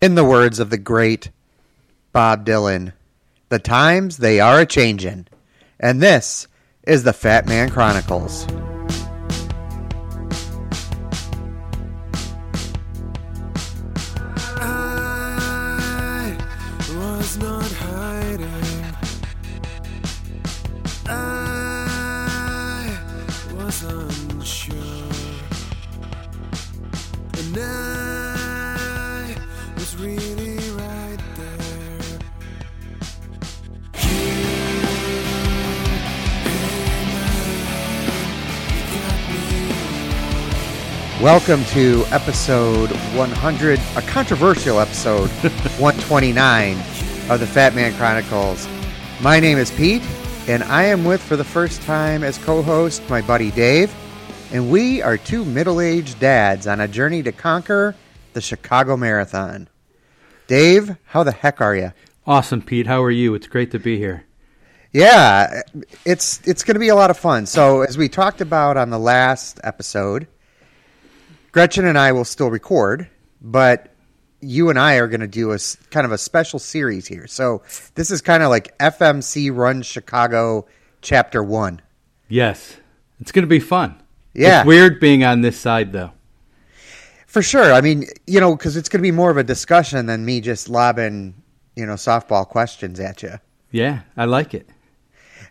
In the words of the great Bob Dylan, the times they are a changin'. And this is the Fat Man Chronicles. Welcome to episode 100, a controversial episode 129 of the Fat Man Chronicles. My name is Pete, and I am with for the first time as co host my buddy Dave. And we are two middle aged dads on a journey to conquer the Chicago Marathon. Dave, how the heck are you? Awesome, Pete. How are you? It's great to be here. Yeah, it's it's going to be a lot of fun. So, as we talked about on the last episode, Gretchen and I will still record, but you and I are going to do a kind of a special series here. So, this is kind of like FMC Run Chicago Chapter One. Yes, it's going to be fun. Yeah. It's weird being on this side, though. For sure. I mean, you know, because it's going to be more of a discussion than me just lobbing, you know, softball questions at you. Yeah, I like it.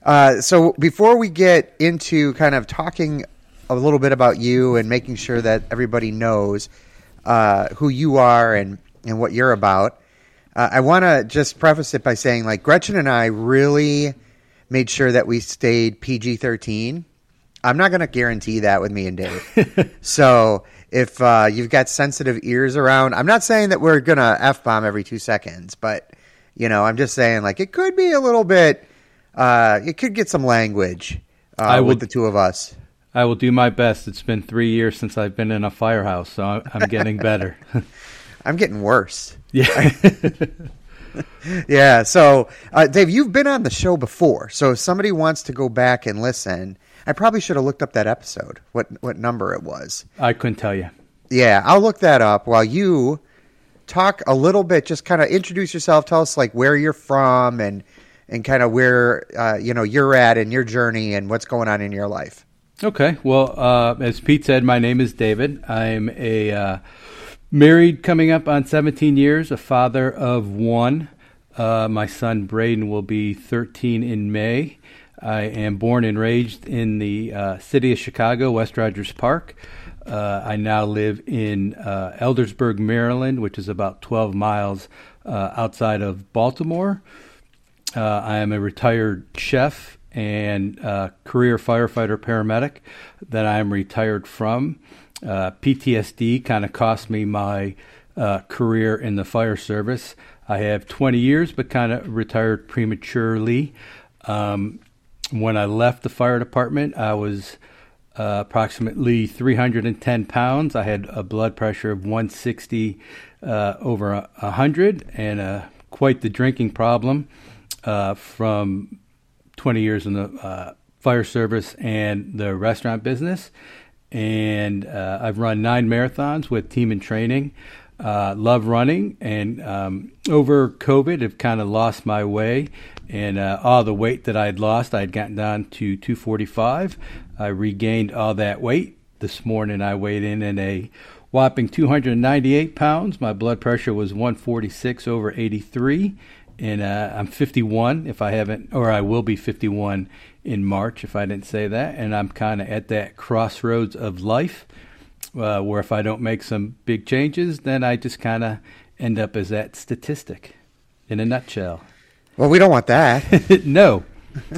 Uh, so before we get into kind of talking a little bit about you and making sure that everybody knows uh, who you are and, and what you're about, uh, I want to just preface it by saying, like, Gretchen and I really made sure that we stayed PG 13. I'm not going to guarantee that with me and Dave. so if uh, you've got sensitive ears around, I'm not saying that we're going to F bomb every two seconds, but, you know, I'm just saying, like, it could be a little bit, uh, it could get some language uh, I with the two of us. I will do my best. It's been three years since I've been in a firehouse, so I'm getting better. I'm getting worse. yeah. Yeah. So, uh, Dave, you've been on the show before. So, if somebody wants to go back and listen, I probably should have looked up that episode, what what number it was. I couldn't tell you. Yeah, I'll look that up while you talk a little bit. Just kind of introduce yourself. Tell us like where you're from and and kind of where uh, you know you're at in your journey and what's going on in your life. Okay. Well, uh, as Pete said, my name is David. I'm a uh, married coming up on 17 years, a father of one. Uh, my son Braden will be 13 in May. I am born and raised in the uh, city of Chicago, West Rogers Park. Uh, I now live in uh, Eldersburg, Maryland, which is about 12 miles outside of Baltimore. I am a retired chef and uh, career firefighter paramedic that I am retired from. Uh, PTSD kind of cost me my uh, career in the fire service. I have 20 years, but kind of retired prematurely. Um, when I left the fire department, I was uh, approximately 310 pounds. I had a blood pressure of 160 uh, over 100 and uh, quite the drinking problem uh, from 20 years in the uh, fire service and the restaurant business. And uh, I've run nine marathons with Team in Training. Uh, love running, and um, over COVID, have kind of lost my way, and uh, all the weight that I'd lost, I'd gotten down to 245. I regained all that weight this morning. I weighed in at a whopping 298 pounds. My blood pressure was 146 over 83, and uh, I'm 51. If I haven't, or I will be 51 in March, if I didn't say that. And I'm kind of at that crossroads of life uh, where if I don't make some big changes, then I just kind of end up as that statistic in a nutshell. Well, we don't want that. no.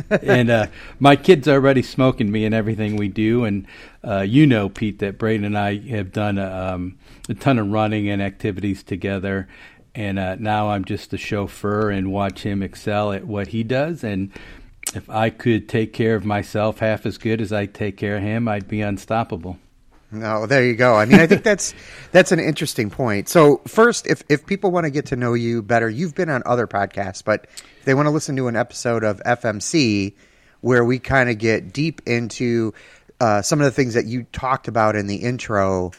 and uh, my kid's are already smoking me in everything we do. And uh, you know, Pete, that Braden and I have done a, um, a ton of running and activities together. And uh, now I'm just a chauffeur and watch him excel at what he does. And if I could take care of myself half as good as I take care of him, I'd be unstoppable. No, there you go. I mean, I think that's that's an interesting point. So, first, if if people want to get to know you better, you've been on other podcasts, but if they want to listen to an episode of FMC where we kind of get deep into uh, some of the things that you talked about in the intro,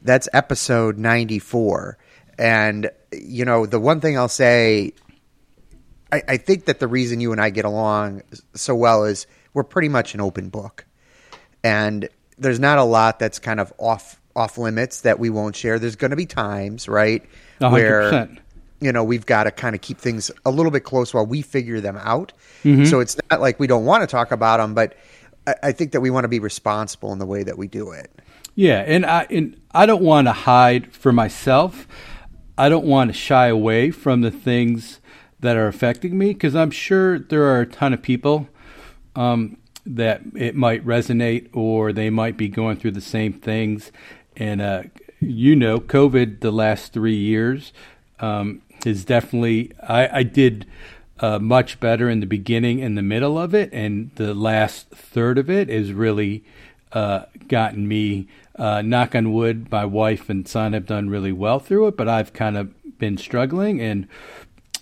that's episode ninety four. And you know, the one thing I'll say, I, I think that the reason you and I get along so well is we're pretty much an open book, and there's not a lot that's kind of off off limits that we won't share. There's going to be times, right, A hundred where you know we've got to kind of keep things a little bit close while we figure them out. Mm-hmm. So it's not like we don't want to talk about them, but I, I think that we want to be responsible in the way that we do it. Yeah, and I and I don't want to hide for myself. I don't want to shy away from the things that are affecting me because I'm sure there are a ton of people um, that it might resonate or they might be going through the same things. And uh, you know, COVID the last three years um, is definitely. I, I did uh, much better in the beginning and the middle of it, and the last third of it is really uh, gotten me. Uh, knock on wood, my wife and son have done really well through it, but I've kind of been struggling. And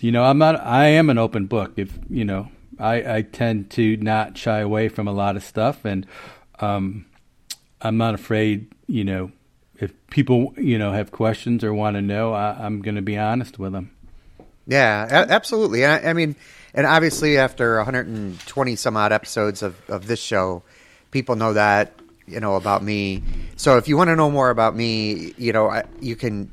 you know, I'm not. I am an open book. If you know, I, I tend to not shy away from a lot of stuff, and um, I'm not afraid. You know, if people you know have questions or want to know, I, I'm going to be honest with them. Yeah, absolutely. I, I mean, and obviously, after 120 some odd episodes of, of this show, people know that you know about me. So if you want to know more about me, you know, I, you can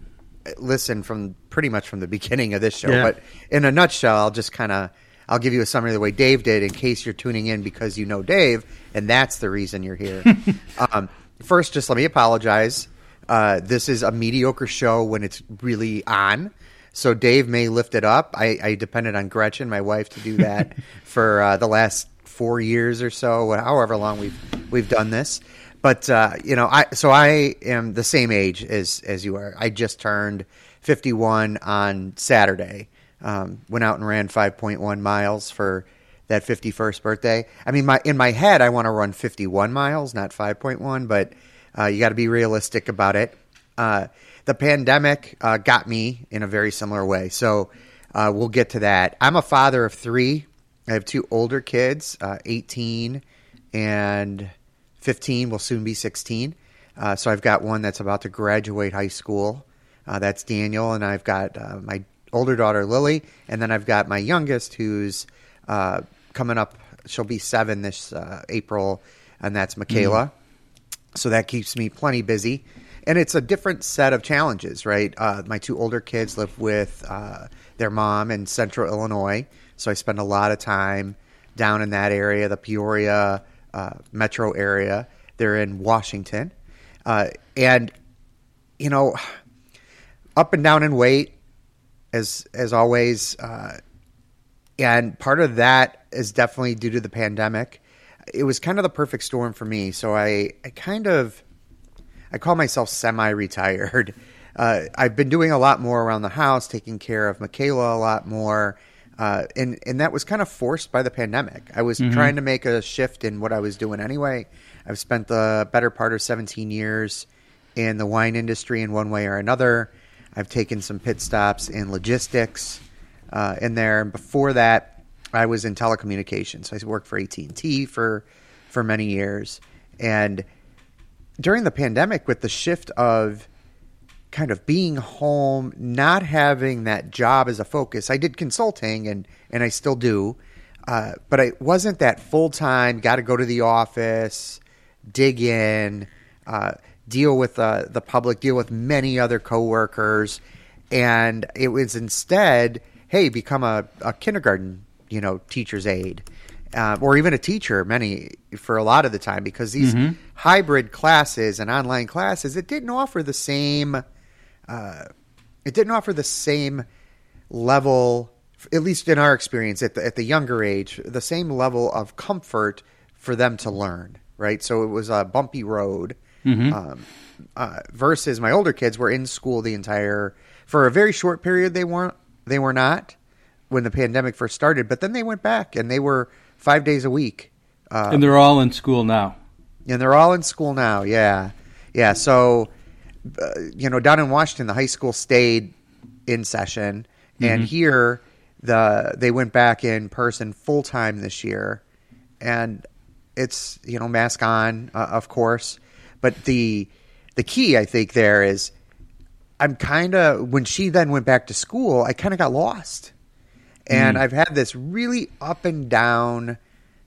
listen from pretty much from the beginning of this show. Yeah. But in a nutshell, I'll just kind of I'll give you a summary of the way Dave did, in case you're tuning in because you know Dave, and that's the reason you're here. um, first, just let me apologize. Uh, this is a mediocre show when it's really on. So Dave may lift it up. I, I depended on Gretchen, my wife, to do that for uh, the last four years or so, however long we've we've done this. But uh, you know, I so I am the same age as as you are. I just turned 51 on Saturday. Um, went out and ran 5.1 miles for that 51st birthday. I mean, my in my head, I want to run 51 miles, not 5.1, but uh, you got to be realistic about it. Uh, the pandemic uh, got me in a very similar way, so uh, we'll get to that. I'm a father of three. I have two older kids, uh, 18 and 15. Will soon be 16. Uh, so I've got one that's about to graduate high school. Uh, that's Daniel, and I've got uh, my older daughter Lily, and then I've got my youngest who's uh, coming up. She'll be seven this uh, April, and that's Michaela. So that keeps me plenty busy. And it's a different set of challenges, right? Uh, my two older kids live with uh, their mom in central Illinois. So I spend a lot of time down in that area, the Peoria metro area. They're in Washington. Uh, and, you know, up and down in weight, as, as always. Uh, and part of that is definitely due to the pandemic. It was kind of the perfect storm for me. So I, I kind of I call myself semi-retired. Uh, I've been doing a lot more around the house, taking care of Michaela a lot more, uh, and and that was kind of forced by the pandemic. I was trying to make a shift in what I was doing anyway. I've spent the better part of 17 years in the wine industry in one way or another. I've taken some pit stops in logistics uh, in there, and before that, I was in telecommunications. I worked for AT and T for for many years, and during the pandemic with the shift of kind of being home, not having that job as a focus. I did consulting and and I still do, uh, but it wasn't that full time. Got to go to the office, dig in, uh, deal with uh, the public, deal with many other coworkers, and it was instead, hey, become a, a kindergarten, you know, teacher's aide. Uh, or even a teacher, many for a lot of the time, because these hybrid classes and online classes, it didn't offer the same uh, it didn't offer the same level, at least in our experience at the, at the younger age, the same level of comfort for them to learn, right? So it was a bumpy road. Um, uh, versus my older kids were in school the entire for a very short period. They weren't. They were not when the pandemic first started, but then they went back and they were five days a week. Uh, and they're all in school now. and they're all in school now. Yeah, yeah. So, uh, you know, down in Washington, the high school stayed in session, and here the they went back in person full time this year, and it's you know mask on, uh, of course, but the the key I think there is I'm kind of when she then went back to school, I kind of got lost, and I've had this really up and down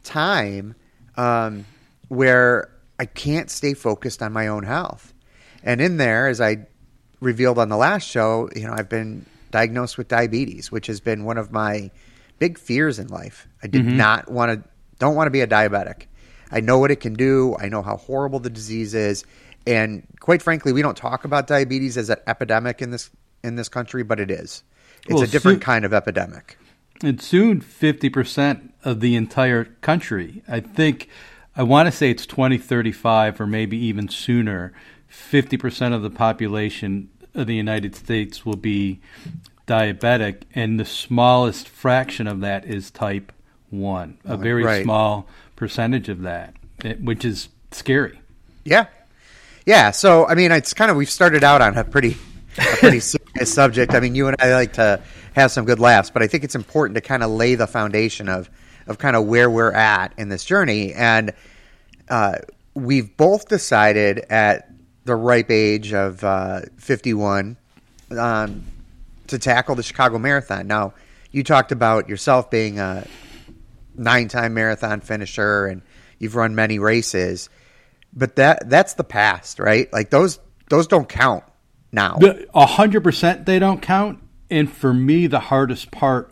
time um, where I can't stay focused on my own health. And in there, as I revealed on the last show, you know, I've been diagnosed with diabetes, which has been one of my big fears in life. I did mm-hmm. not want to, don't want to be a diabetic. I know what it can do. I know how horrible the disease is, and quite frankly, we don't talk about diabetes as an epidemic in this in this country, but it is. It's Well, a different so- kind of epidemic. And soon 50% of the entire country. I think, I want to say it's 2035 or maybe even sooner. 50% of the population of the United States will be diabetic, and the smallest fraction of that is type 1. A very right. small percentage of that, eh, which is scary. Yeah, yeah. So I mean, it's kind of we've started out on a pretty, a pretty serious subject. I mean, you and I like to have some good laughs, but I think it's important to kind of lay the foundation of of kind of where we're at in this journey, and uh, we've both decided at the ripe age of uh, fifty one um, to tackle the Chicago Marathon. Now, you talked about yourself being a nine time marathon finisher, and you've run many races but that that's the past, right? Like those those don't count now. A hundred percent they don't count. And for me, the hardest part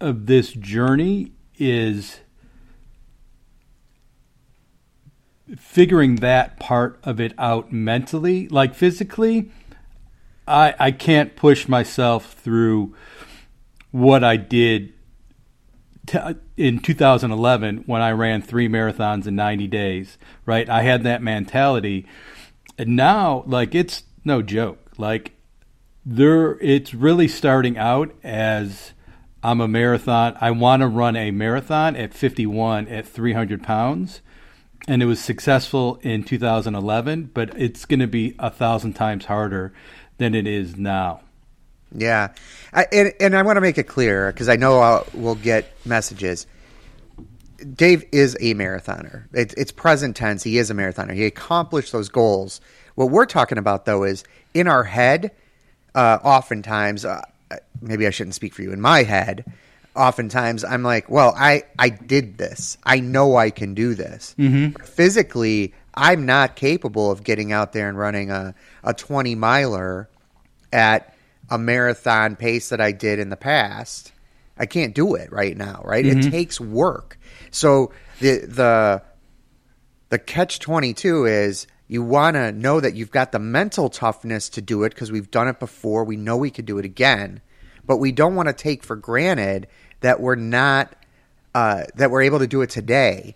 of this journey is figuring that part of it out mentally. Like physically, I I can't push myself through what I did in 2011 when I ran three marathons in 90 days, right? I had that mentality. And now, like, it's no joke. Like, there, it's really starting out as I'm a marathon. I want to run a marathon at 51 at 300 pounds. And it was successful in 2011, but it's going to be a thousand times harder than it is now. Yeah, I, and and I want to make it clear because I know I'll, we'll get messages. Dave is a marathoner. It, it's present tense. He is a marathoner. He accomplished those goals. What we're talking about though is in our head. Uh, oftentimes, uh, maybe I shouldn't speak for you. In my head, oftentimes I'm like, well, I I did this. I know I can do this. Mm-hmm. Physically, I'm not capable of getting out there and running a a 20 miler at a marathon pace that I did in the past. I can't do it right now, right? It takes work. So the the the catch 22 is you want to know that you've got the mental toughness to do it because we've done it before. We know we could do it again, but we don't want to take for granted that we're not uh, that we're able to do it today.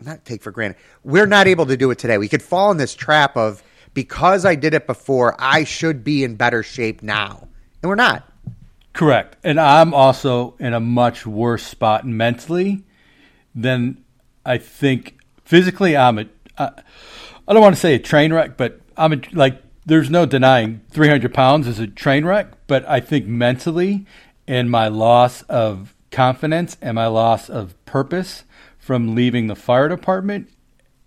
Not take for granted. We're not able to do it today. We could fall in this trap of because I did it before, I should be in better shape now, and we're not. Correct. And I'm also in a much worse spot mentally than I think physically. I'm a, I, I don't want to say a train wreck, but I'm a, like, there's no denying 300 pounds is a train wreck, but I think mentally and my loss of confidence and my loss of purpose from leaving the fire department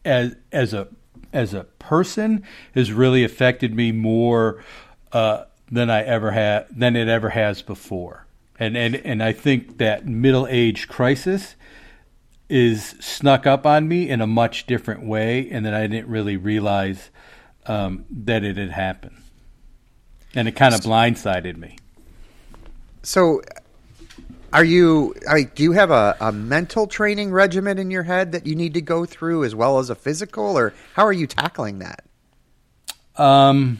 as, as a, as a person has really affected me more, uh, than I ever had than it ever has before. And and and I think that middle age crisis is snuck up on me in a much different way, and that I didn't really realize um, that it had happened, and it kind of blindsided me. So, are you? I mean, do you have a, a mental training regimen in your head that you need to go through as well as a physical, or how are you tackling that? Um,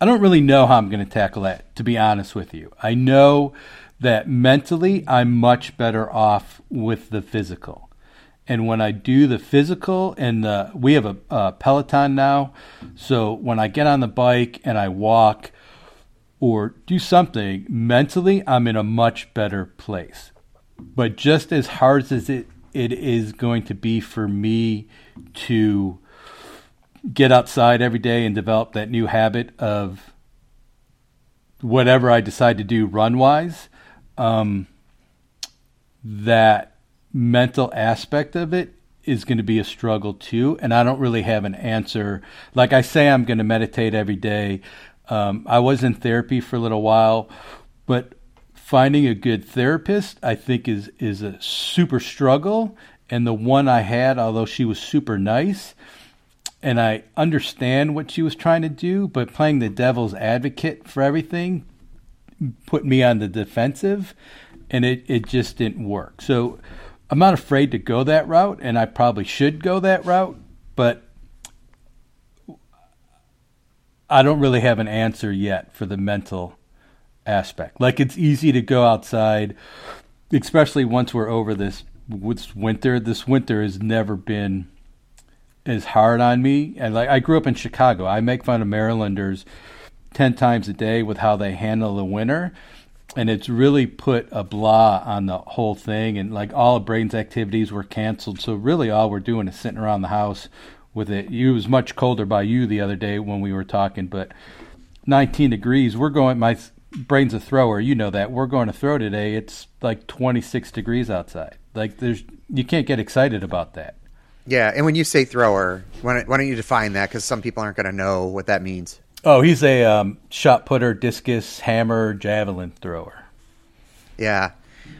I don't really know how I'm going to tackle that, to be honest with you. I know that mentally I'm much better off with the physical. And when I do the physical, and the, we have a, a Peloton now, so when I get on the bike and I walk or do something, mentally I'm in a much better place. But just as hard as it, it is going to be for me to get outside every day and develop that new habit of whatever I decide to do run wise, um, that mental aspect of it is going to be a struggle too. And I don't really have an answer. Like I say, I'm going to meditate every day. Um, I was in therapy for a little while, but finding a good therapist, I think, is is a super struggle. And the one I had, although she was super nice, and I understand what she was trying to do, but playing the devil's advocate for everything put me on the defensive, and it, it just didn't work. So I'm not afraid to go that route, and I probably should go that route, but I don't really have an answer yet for the mental aspect. Like it's easy to go outside, especially once we're over this, winter. This winter has never been as hard on me. And like I grew up in Chicago, I make fun of Marylanders ten times a day with how they handle the winter. And it's really put a blah on the whole thing, and like all of Braden's activities were canceled. So really, all we're doing is sitting around the house with it. It was much colder by you the other day when we were talking, but 19 degrees. We're going. My brain's a thrower. You know that. We're going to throw today. It's like 26 degrees outside. Like there's you can't get excited about that. Yeah, and when you say thrower, why don't, why don't you define that? Because some people aren't going to know what that means. Oh, he's a um, shot putter, discus, hammer, javelin thrower. Yeah,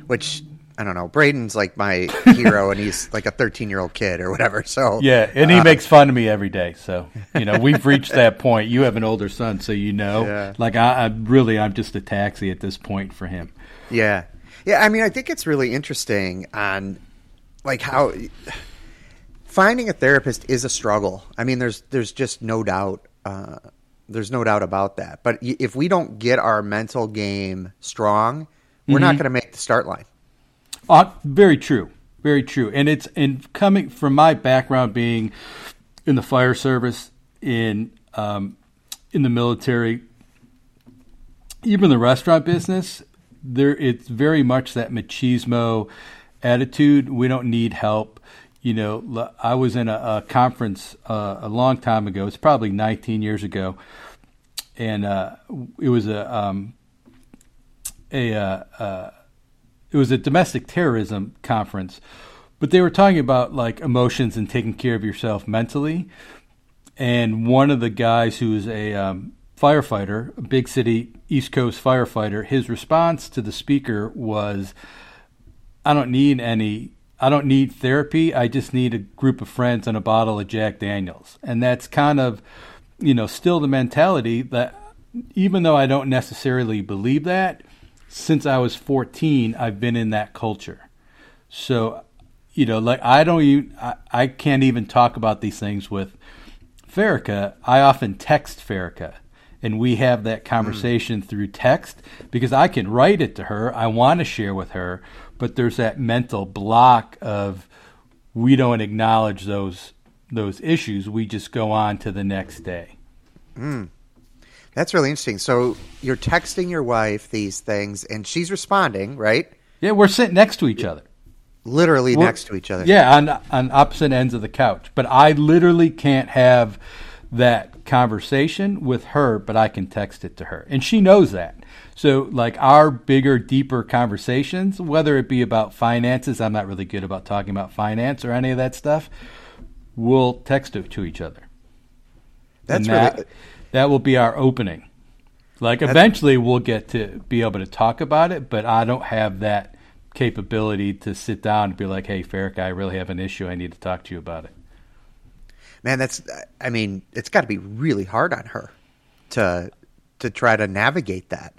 which I don't know. Braden's like my hero, and he's like a 13 year old kid or whatever. So Yeah, and he uh, makes fun of me every day. So you know, we've reached that point. You have an older son, so you know. Yeah. Like I, I really, I'm just a taxi at this point for him. Yeah, yeah. I mean, I think it's really interesting on like how finding a therapist is a struggle. I mean, there's there's just no doubt. Uh, there's no doubt about that. But if we don't get our mental game strong, we're not going to make the start line. Uh, very true. Very true. And it's and coming from my background being in the fire service, in um, in the military, even the restaurant business, there it's very much that machismo attitude. We don't need help. You know, I was in a, a conference uh, a long time ago. It's probably 19 years ago, and uh, it was a um, a uh, uh, it was a domestic terrorism conference, but they were talking about like emotions and taking care of yourself mentally. And one of the guys who was a um, firefighter, a big city East Coast firefighter, his response to the speaker was, "I don't need any." I don't need therapy. I just need a group of friends and a bottle of Jack Daniels. And that's kind of, you know, still the mentality that even though I don't necessarily believe that, since I was 14, I've been in that culture. So, you know, like I don't even, I, I can't even talk about these things with Farika. I often text Farika and we have that hmm. conversation through text because I can write it to her. I want to share with her, but there's that mental block of we don't acknowledge those those issues. We just go on to the next day. Hmm. That's really interesting. So you're texting your wife these things, and she's responding, right? Yeah, we're sitting next to each other. Literally Well, next to each other. Yeah, on on opposite ends of the couch. But I literally can't have that conversation with her, but I can text it to her. And she knows that. So like our bigger, deeper conversations, whether it be about finances, I'm not really good about talking about finance or any of that stuff, we'll text it to each other. That's And that, really. That will be our opening. Like eventually we'll get to be able to talk about it, but I don't have that capability to sit down and be like, "Hey, Farrick, I really have an issue. I need to talk to you about it." Man, that's. I mean, it's got to be really hard on her to to try to navigate that.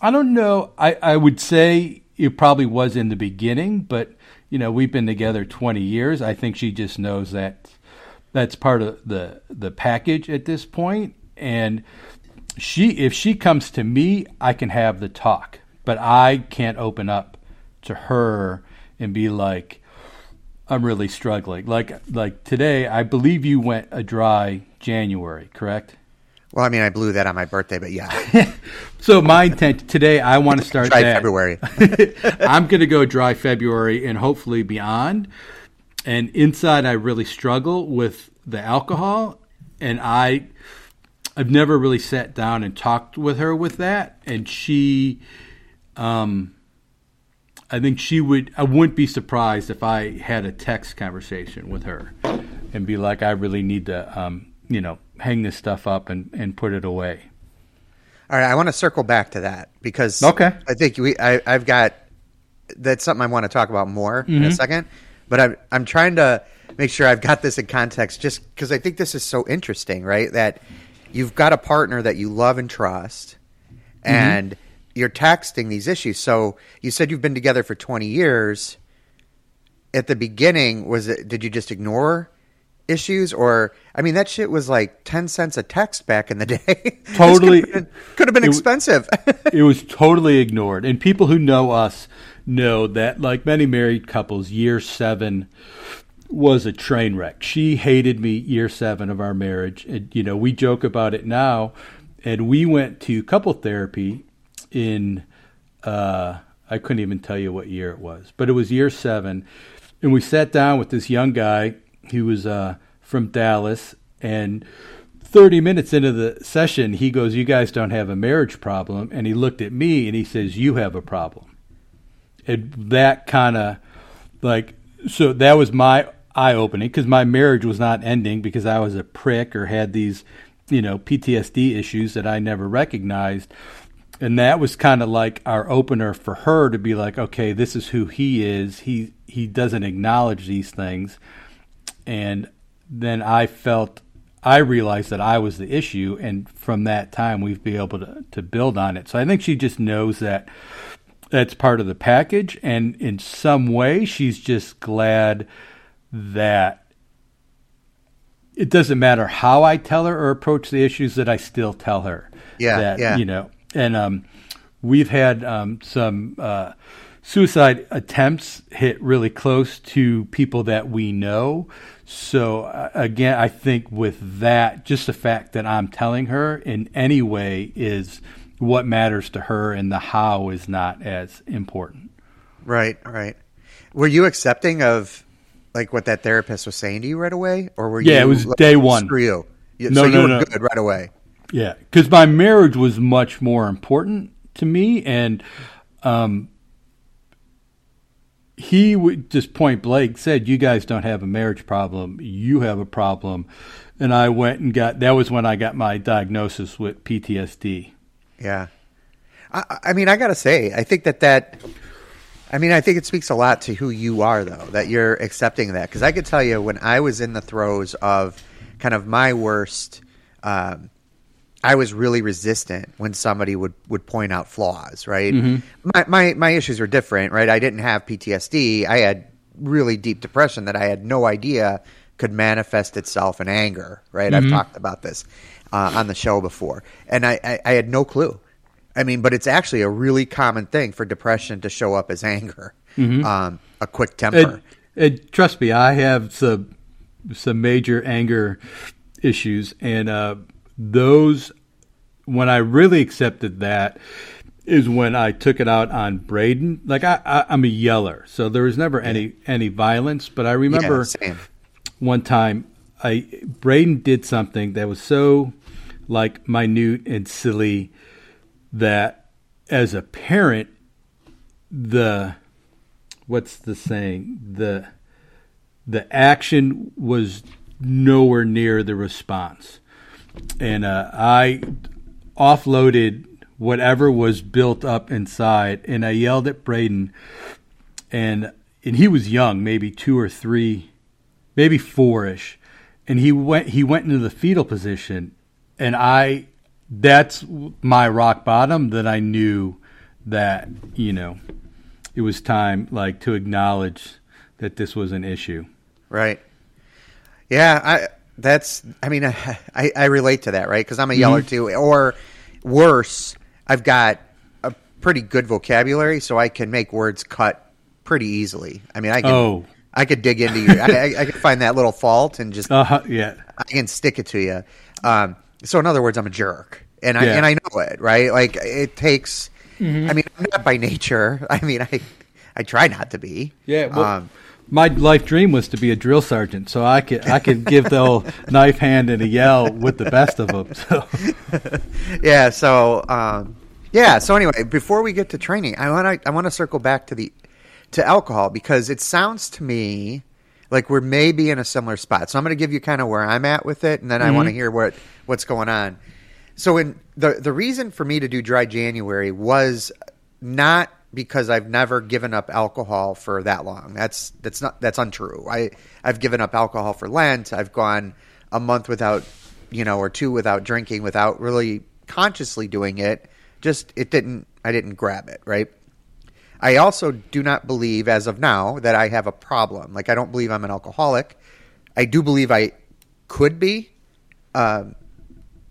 I don't know. I, I would say it probably was in the beginning, but you know, we've been together 20 years. I think she just knows that that's part of the the package at this point and she if she comes to me, I can have the talk, but I can't open up to her and be like I'm really struggling. Like like today, I believe you went a dry January, correct? Well, I mean, I blew that on my birthday, but yeah, So my intent today, I want to start that. February. I'm going to go dry February and hopefully beyond. And inside, I really struggle with the alcohol, and I, I've never really sat down and talked with her with that. And she, um, I think she would. I wouldn't be surprised if I had a text conversation with her and be like, "I really need to, um, you know, hang this stuff up and and put it away." All right, I want to circle back to that because Okay. I think we I, I've got that's something I want to talk about more in Mm-hmm. a second. But I'm I'm trying to make sure I've got this in context, just because I think this is so interesting, right? That you've got a partner that you love and trust, Mm-hmm. and you're texting these issues. So you said you've been together for 20 years. At the beginning, was it? Did you just ignore? issues or i mean that shit was like 10 cents a text back in the day Totally. could have been, could have been It expensive it was totally ignored. And people who know us know that, like many married couples, year seven was a train wreck. She hated me year seven of our marriage. And, you know, we joke about it now. And we went to couple therapy in, uh, I couldn't even tell you what year it was, but it was year seven. And we sat down with this young guy who was uh, from Dallas. And 30 minutes into the session, he goes, You guys don't have a marriage problem. And he looked at me and he says, You have a problem. And that kind of like, so that was my eye opening because my marriage was not ending because I was a prick or had these, you know, PTSD issues that I never recognized. And that was kind of like our opener for her to be like, okay, this is who he is. He he doesn't acknowledge these things and then I felt I realized that I was the issue, and from that time we've been able to to build on it. So I think she just knows that that's part of the package, and in some way she's just glad that it doesn't matter how I tell her or approach the issues that I still tell her. Yeah, that, yeah. You know, and um, we've had um, some uh, suicide attempts hit really close to people that we know. So uh, again, I think with that, just the fact that I'm telling her in any way is what matters to her, and the how is not as important. Right, right. Were you accepting of like what that therapist was saying to you right away, or were Yeah, you it was like, day one. Screw you. You- No, so you no, were no. good right away. Yeah, because my marriage was much more important to me, and um, he would just point blank said, "You guys don't have a marriage problem. You have a problem." And I went and got. That was when I got my diagnosis with PTSD. Yeah. I, I mean, I gotta say, I think that that. I mean, I think it speaks a lot to who you are, though, that you're accepting that. Because I could tell you, when I was in the throes of kind of my worst, um, I was really resistant when somebody would, would point out flaws. Right. My, my my issues were different. Right. I didn't have PTSD. I had really deep depression that I had no idea could manifest itself in anger. Right. I've talked about this uh, on the show before, and I, I, I had no clue. I mean, but it's actually a really common thing for depression to show up as anger, um, a quick temper. And, and trust me, I have some some major anger issues, and uh, those when I really accepted that is when I took it out on Braden. Like I, I I'm a yeller, so there was never any any violence. But I remember yeah, one time I Braden did something that was so like minute and silly that as a parent the what's the saying? The the action was nowhere near the response. And uh, I offloaded whatever was built up inside and I yelled at Braden and and he was young maybe 2 or 3 maybe 4ish and he went he went into the fetal position and I that's my rock bottom that I knew that you know it was time like to acknowledge that this was an issue Right. Yeah, I that's I mean I I, relate to that, right? Cuz I'm a yeller Mm-hmm. too or worse, I've got a pretty good vocabulary so I can make words cut pretty easily. I mean, I can Oh. I could dig into you. I, I, I could find that little fault and just uh yeah I can stick it to you. Um, so in other words, I'm a jerk, and I Yeah. and I know it, right? Like it takes. Mm-hmm. I mean, I'm not by nature. I mean, I I try not to be. Yeah, well, Um, my life dream was to be a drill sergeant, so I could I could give the old knife hand and a yell with the best of them. So yeah. So um, yeah. So anyway, before we get to training, I want to I want to circle back to the to alcohol because it sounds to me like we're maybe in a similar spot. So I'm going to give you kind of where I'm at with it, and then I want to mm-hmm. hear what what's going on. So in the the reason for me to do dry January was not because I've never given up alcohol for that long. That's that's not that's untrue. I I've given up alcohol for Lent. I've gone a month without, you know, or two without drinking without really consciously doing it. Just it didn't I didn't grab it, right? I also do not believe as of now that I have a problem. Like I don't believe I'm an alcoholic. I do believe I could be um,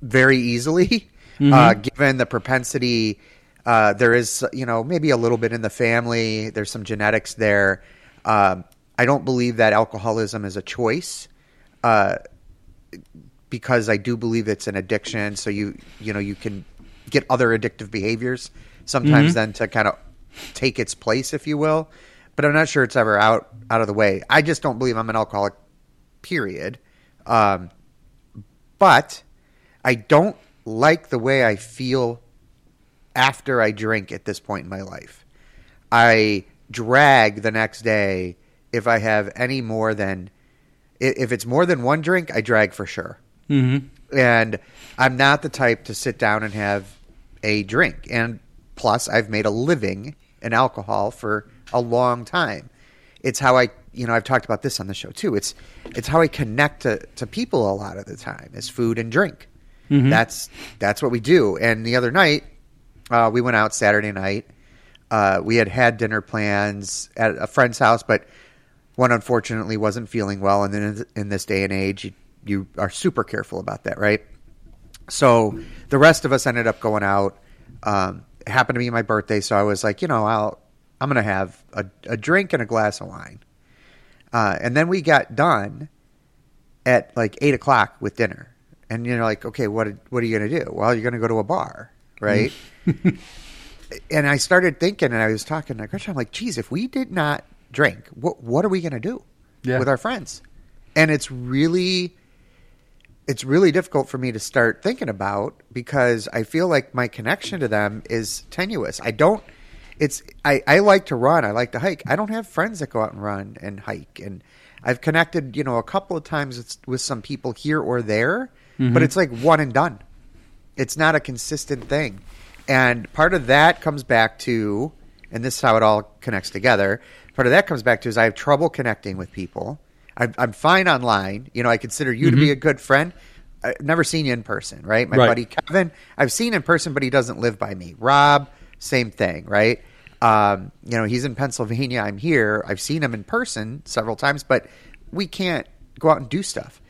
very easily, uh, given the propensity. Uh, there is, you know, maybe a little bit in the family. There's some genetics there. Um, I don't believe that alcoholism is a choice, uh, because I do believe it's an addiction. So you, you know, you can get other addictive behaviors sometimes then to kind of take its place, if you will. But I'm not sure it's ever out out of the way. I just don't believe I'm an alcoholic. Period. Um, but I don't like the way I feel after I drink at this point in my life. I drag the next day if I have any more than if it's more than one drink, I drag for sure. Mm-hmm. And I'm not the type to sit down and have a drink. And plus, I've made a living in alcohol for a long time. It's how I, you know, I've talked about this on the show too. It's it's how I connect to, to people a lot of the time is food and drink. That's that's what we do. And the other night, uh, we went out Saturday night. Uh, we had had dinner plans at a friend's house, but one unfortunately wasn't feeling well. And then in this day and age, you, you are super careful about that, right? So the rest of us ended up going out. Um, happened to be my birthday, so I was like, you know, I'll I'm gonna have a, a drink and a glass of wine. Uh, and then we got done at like eight o'clock with dinner, and you're like, okay, what what are you gonna do? Well, you're gonna go to a bar, right? and I started thinking, and I was talking to Gretchen. I'm like, geez, if we did not drink, what what are we gonna do Yeah. with our friends? And it's really it's really difficult for me to start thinking about because I feel like my connection to them is tenuous. I don't it's I, I like to run, I like to hike. I don't have friends that go out and run and hike and I've connected, you know, a couple of times with, with some people here or there, but mm-hmm. it's like one and done. It's not a consistent thing. And part of that comes back to and this is how it all connects together. Part of that comes back to is I have trouble connecting with people. I'm, I'm fine online. You know, I consider you to be a good friend. I've never seen you in person, right? My Right. buddy Kevin, I've seen in person, but he doesn't live by me. Rob, same thing, right? Um, you know, he's in Pennsylvania. I'm here. I've seen him in person several times, but we can't go out and do stuff.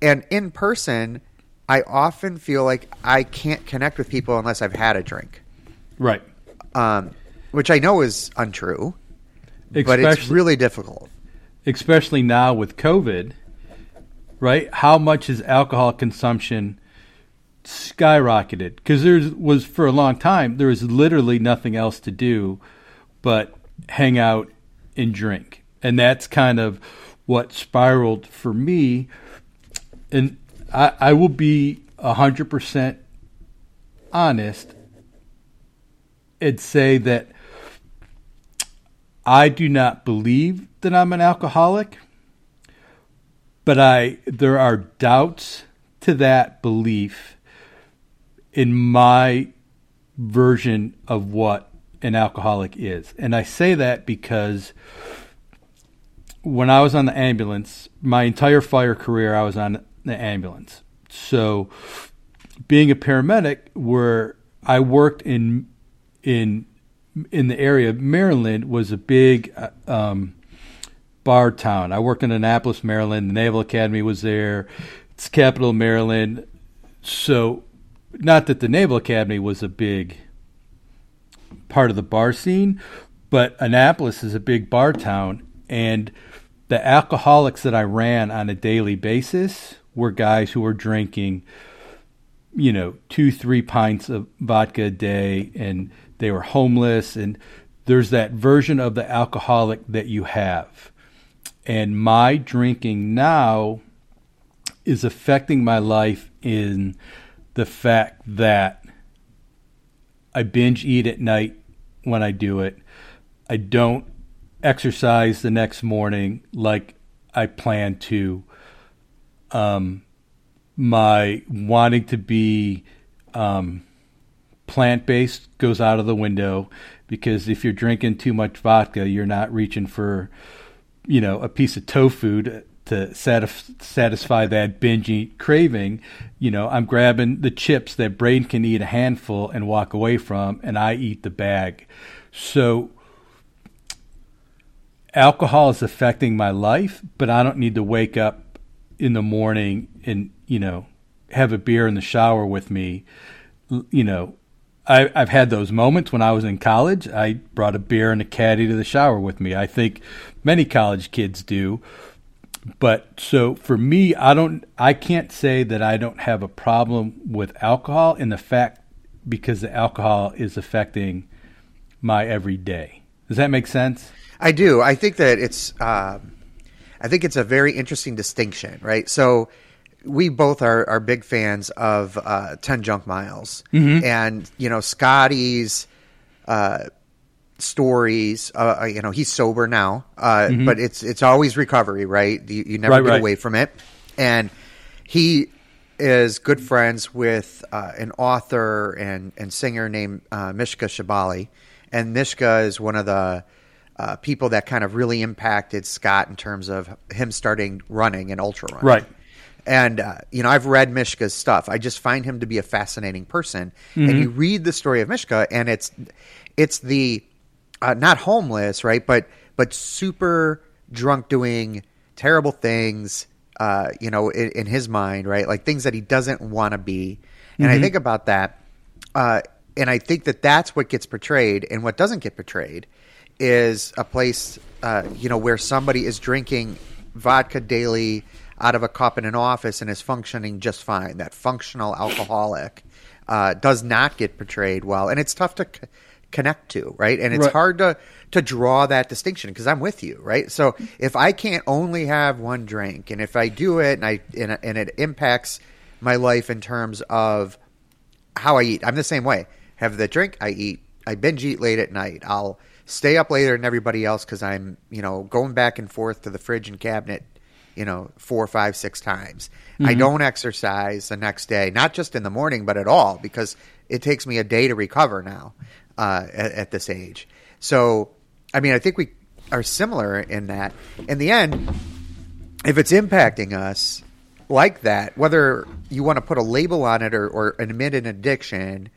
And in person, I often feel like I can't connect with people unless I've had a drink, Right. um, which I know is untrue, but it's really difficult. Especially now with COVID, right? How much has alcohol consumption skyrocketed? Because there was for a long time there was literally nothing else to do but hang out and drink, and that's kind of what spiraled for me. And I, I will be hundred percent honest and say that I do not believe that I'm an alcoholic, but I there are doubts to that belief in my version of what an alcoholic is. And I say that because when I was on the ambulance, my entire fire career I was on the ambulance. So being a paramedic where I worked in in in the area Maryland was a big uh, um, bar town. I worked in Annapolis, Maryland. The Naval Academy was there. It's capital of Maryland. So, not that the Naval Academy was a big part of the bar scene, but Annapolis is a big bar town, and the alcoholics that I ran on a daily basis were guys who were drinking you know, two, three pints of vodka a day and they were homeless. And there's that version of the alcoholic that you have. And my drinking now is affecting my life in the fact that I binge eat at night when I do it. I don't exercise the next morning like I plan to. Um, my wanting to be Um, Plant based goes out of the window because if you're drinking too much vodka, you're not reaching for, you know, a piece of tofu to, satisf- satisfy that binge craving. You know, I'm grabbing the chips that Braden can eat a handful and walk away from, and I eat the bag. So alcohol is affecting my life, but I don't need to wake up in the morning and, you know, have a beer in the shower with me. You know, I, have had those moments when I was in college. I brought a beer and a caddy to the shower with me. I think many college kids do. But so for me, I don't, I can't say that I don't have a problem with alcohol in the fact because the alcohol is affecting my everyday. Does that make sense? I do. I think that it's. Um, I think it's a very interesting distinction, right? So we both are, are big fans of uh, 10 junk miles Mm-hmm. and you know scotty's uh, stories uh, uh, you know he's sober now uh, but it's it's always recovery right you, you never Mm-hmm. Right, get right. away from it and he is good friends with uh, an author and, and singer named uh, mishka Shubaly and mishka is one of the uh, people that kind of really impacted scott in terms of him starting running and ultra running Right. And uh, you know, I've read Mishka's stuff. I just find him to be a fascinating person. And you read the story of Mishka, and it's it's the uh, not homeless, right? But but super drunk, doing terrible things. Uh, you know, in, in his mind, right? Like things that he doesn't want to be. And I think about that, uh, and I think that that's what gets portrayed, and what doesn't get portrayed is a place, uh, you know, where somebody is drinking vodka daily out of a cup in an office and is functioning just fine. That functional alcoholic uh, does not get portrayed well, and it's tough to c- connect to, right? And it's Right. hard to to draw that distinction because I'm with you, right? So if I can't only have one drink, and if I do it and I and, and it impacts my life in terms of how I eat. I'm the same way. Have the drink, I eat. I binge eat late at night. I'll stay up later than everybody else because I'm, you know, going back and forth to the fridge and cabinet, you know, four, five, six times. I don't exercise the next day, not just in the morning, but at all because it takes me a day to recover now uh, at, at this age. So, I mean, I think we are similar in that. In the end, if it's impacting us like that, whether you want to put a label on it or, or admit an addiction,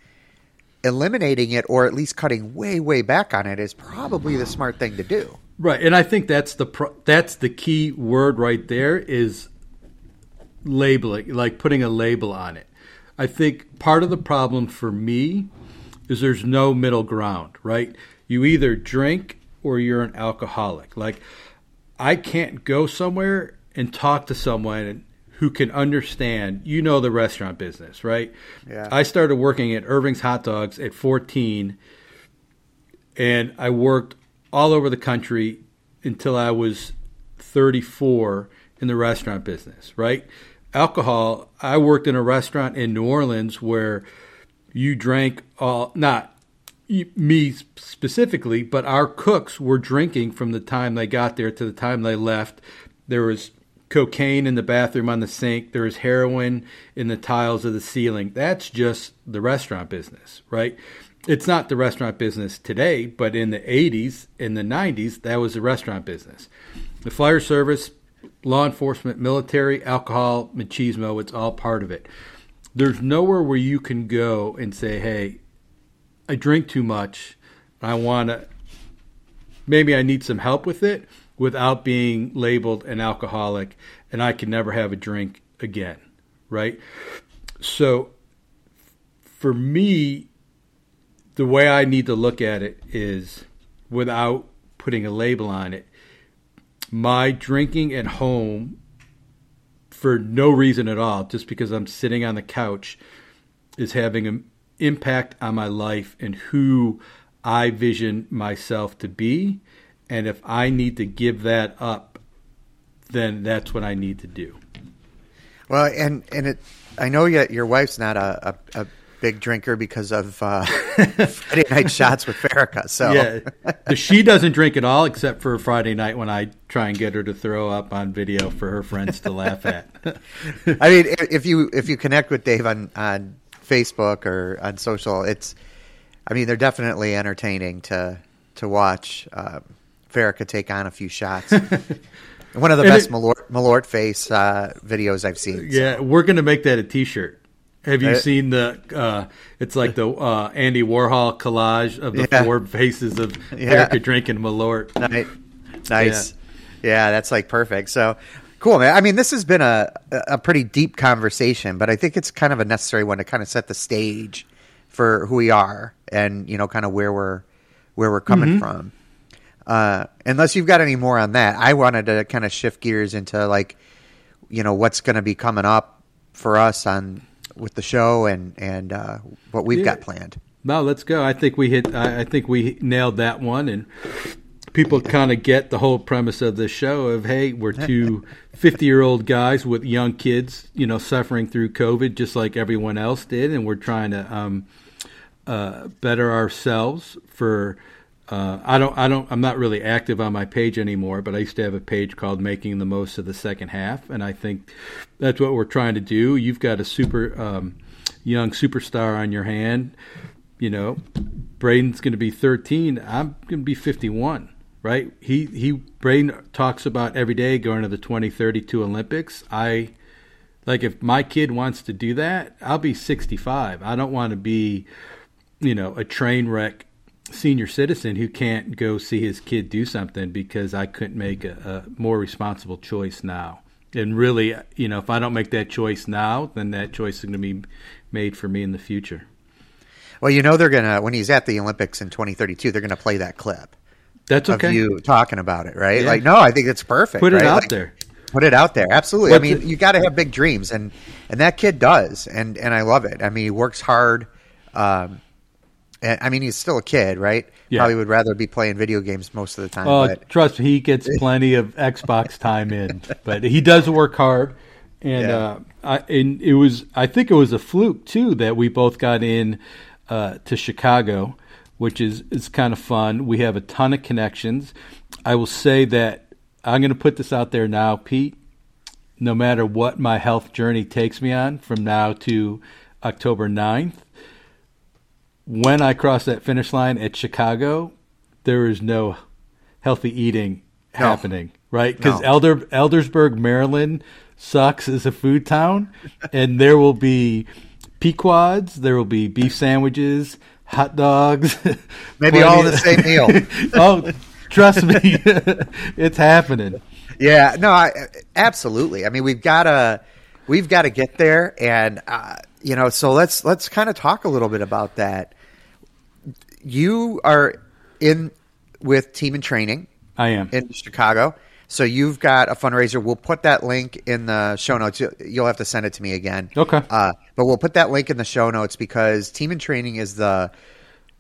eliminating it or at least cutting way, way back on it is probably the smart thing to do. Right, and I think that's the pro- that's the key word right there is labeling, like putting a label on it. I think part of the problem for me is there's no middle ground, right? You either drink or you're an alcoholic. Like I can't go somewhere and talk to someone who can understand. You know the restaurant business, right? Yeah. I started working at Irving's Hot Dogs at 14 and I worked all over the country until I was 34 in the restaurant business, right? Alcohol, I worked in a restaurant in New Orleans where you drank all, not me specifically, but our cooks were drinking from the time they got there to the time they left. There was cocaine in the bathroom on the sink, there was heroin in the tiles of the ceiling. That's just the restaurant business, right? It's not the restaurant business today, but in the 80s, in the 90s, that was the restaurant business. The fire service, law enforcement, military, alcohol, machismo, it's all part of it. There's nowhere where you can go and say, hey, I drink too much. I want to, maybe I need some help with it without being labeled an alcoholic and I can never have a drink again. Right. So for me, the way I need to look at it is without putting a label on it. My drinking at home for no reason at all, just because I'm sitting on the couch, is having an impact on my life and who I vision myself to be. And if I need to give that up, then that's what I need to do. Well, and and it, I know yet your wife's not a, a, a big drinker because of uh, Friday night shots with Farrakha. So Yeah, she doesn't drink at all except for Friday night when I try and get her to throw up on video for her friends to laugh at. I mean, if you if you connect with Dave on on Facebook or on social, it's. I mean, they're definitely entertaining to to watch. Farrakha take on a few shots. One of the And best it- Malort, Malort face uh, videos I've seen. Yeah, we're gonna make that a T-shirt. Have you Uh, seen the? Uh, it's like the uh, Andy Warhol collage of the Yeah. four faces of Yeah. Erica drinking Malort. Nice. Nice. Yeah. that's like perfect. So cool, man. I mean, this has been a a pretty deep conversation, but I think it's kind of a necessary one to kind of set the stage for who we are and you know kind of where we're where we're coming from. Uh, unless you've got any more on that, I wanted to kind of shift gears into like you know what's going to be coming up for us on with the show and and uh, what we've Yeah. got planned. No, let's go. I think we hit. I, I think we nailed that one, and people kind of get the whole premise of the show of hey, we're two 50 year old guys with young kids, you know, suffering through COVID just like everyone else did, and we're trying to um, uh, better ourselves for. Uh, I don't. I don't. I'm not really active on my page anymore, but I used to have a page called "Making the Most of the Second Half," and I think that's what we're trying to do. You've got a super um, young superstar on your hand. You know, Braden's going to be 13. I'm going to be 51. Right? He he. Braden talks about every day going to the 2032 Olympics. I like if my kid wants to do that, I'll be 65. I don't want to be, you know, a train wreck senior citizen who can't go see his kid do something because I couldn't make a, a more responsible choice now. And really, you know, if I don't make that choice now, then that choice is going to be made for me in the future. Well, you know they're gonna when he's at the Olympics in 2032, they're gonna play that clip. That's okay. you talking about it, right? Yeah. Like, no, I think it's perfect. Put it right? out Like, there. Put it out there. Absolutely. What's I mean, it- you got to have big dreams, and and that kid does, and and I love it. I mean, he works hard. Um, I mean, he's still a kid, right? Yeah. Probably would rather be playing video games most of the time. Oh, but trust me, he gets plenty of Xbox time in, but he does work hard. And Yeah. uh, I, and it was, I think it was a fluke too that we both got in uh, to Chicago, which is is kind of fun. We have a ton of connections. I will say that I'm going to put this out there now, Pete. No matter what my health journey takes me on from now to October 9th, when I cross that finish line at Chicago, there is no healthy eating No. happening, right? Because No. Elder Eldersburg, Maryland, sucks as a food town, and there will be Pequods, there will be beef sandwiches, hot dogs, Maybe all the same meal. oh, trust me, it's happening. Yeah, no, I, absolutely. I mean, we've got to we've got to get there, and uh, you know, so let's let's kind of talk a little bit about that. You are in with Team in Training I am. in Chicago, so you've got a fundraiser. We'll put that link in the show notes. You- You'll have to send it to me again. Okay. Uh, but we'll put that link in the show notes because Team in Training is the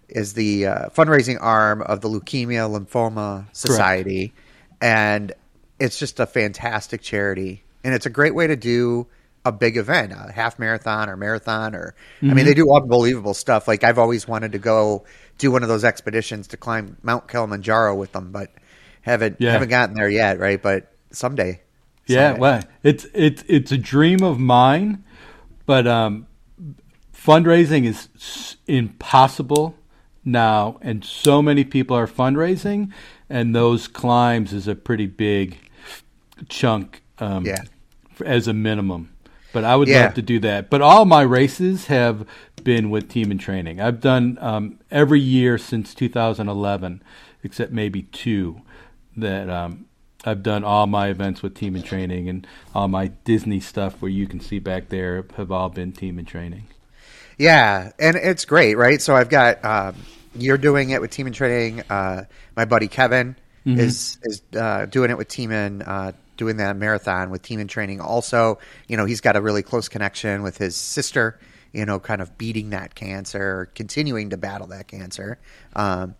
is the uh, fundraising arm of the Leukemia Lymphoma Society, and it's just a fantastic charity, and it's a great way to do a big event, a half marathon or marathon, or I mean, they do unbelievable stuff. Like I've always wanted to go do one of those expeditions to climb Mount Kilimanjaro with them, but haven't Yeah. haven't gotten there yet, right? But someday. Yeah, someday. well, it's it's it's a dream of mine, but um, fundraising is impossible now, and so many people are fundraising, and those climbs is a pretty big chunk. Um, Yeah. as a minimum. But I would Yeah. love to do that. But all my races have been with team in training. I've done um, every year since 2011, except maybe two, that um, I've done all my events with team in training, and all my Disney stuff where you can see back there have all been team in training. Yeah, and it's great, right? So I've got um, you're doing it with Team in Training. Uh, my buddy Kevin is is uh, doing it with Team and uh, doing that marathon with Team in Training. Also, you know, he's got a really close connection with his sister. You know, kind of beating that cancer, continuing to battle that cancer. Um,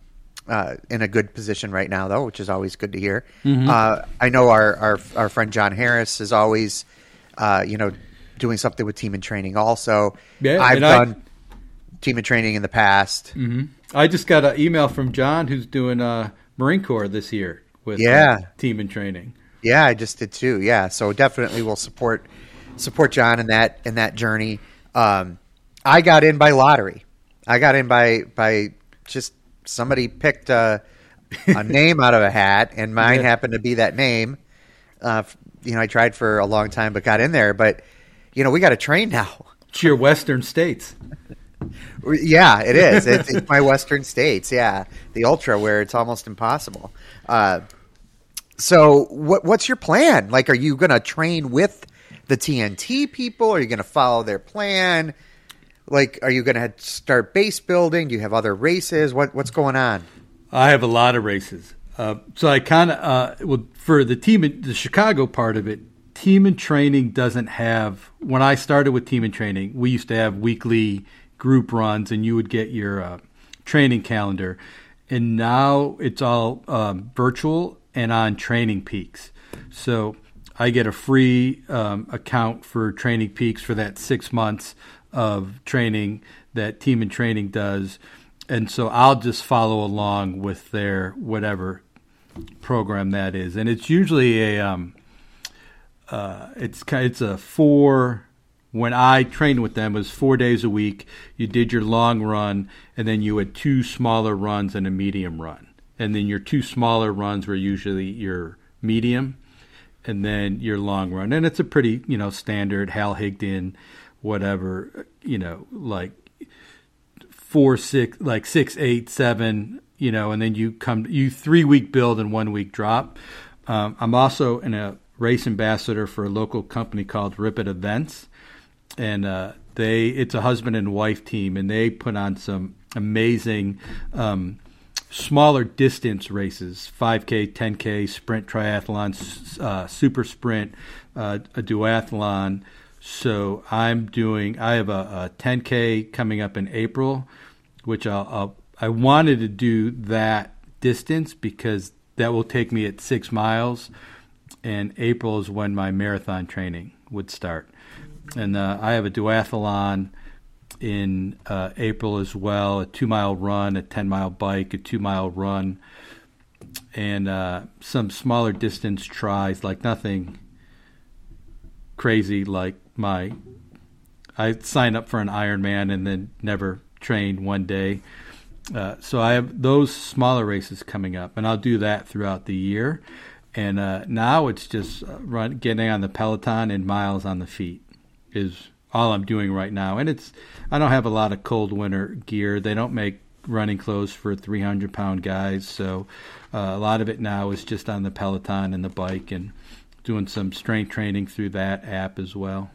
uh, in a good position right now, though, which is always good to hear. Uh, I know our, our our friend John Harris is always, uh, you know, doing something with Team in Training. Also, Yeah, I've and I- done Team and Training in the past. I just got an email from John who's doing uh, Marine Corps this year with uh, Yeah. team in training. Yeah, I just did too. Yeah, so definitely we'll support support John in that in that journey. Um, I got in by lottery. I got in by by just somebody picked a, a name out of a hat, and mine Yeah. happened to be that name. Uh, you know, I tried for a long time, but got in there. But you know, we got to train now. It's your Western states. Yeah, it is. It's, it's my Western states. Yeah, the ultra where it's almost impossible. Uh, so, what what's your plan? Like, are you going to train with the TNT people? Are you going to follow their plan? Like, are you going to start base building? Do you have other races? What what's going on? I have a lot of races. Uh, so I kind of uh, well for the team, the Chicago part of it. Team in training doesn't have. When I started with team in training, we used to have weekly group runs, and you would get your uh, training calendar. And now it's all um, virtual and on Training Peaks. So I get a free um, account for Training Peaks for that six months of training that Team in Training does. And so I'll just follow along with their whatever program that is. And it's usually a, um, uh, it's it's a four. When I trained with them, it was four days a week. You did your long run, and then you had two smaller runs and a medium run. And then your two smaller runs were usually your medium, and then your long run. And it's a pretty you know standard Hal Higdon, whatever you know like four six like six eight seven you know and then you come you three week build and one week drop um, i'm also in a race ambassador for a local company called Rip It Events and uh, they it's a husband and wife team and they put on some amazing um, smaller distance races 5k 10k sprint triathlon uh, super sprint uh, a duathlon. So i'm doing i have a, a 10k coming up in april which I'll, I'll i wanted to do that distance because that will take me at six miles. And april is when my marathon training would start. And uh, i have a duathlon in uh, April as well. A two mile run, a 10 mile bike, a two mile run, and uh, some smaller distance tries, like nothing crazy like my. I signed up for an Ironman and then never trained one day. Uh, so I have those smaller races coming up, and I'll do that throughout the year. And uh, now it's just uh, run, getting on the Peloton and miles on the feet is all I'm doing right now. And it's I don't have a lot of cold winter gear. They don't make running clothes for 300 pound guys, so uh, a lot of it now is just on the Peloton and the bike and doing some strength training through that app as well.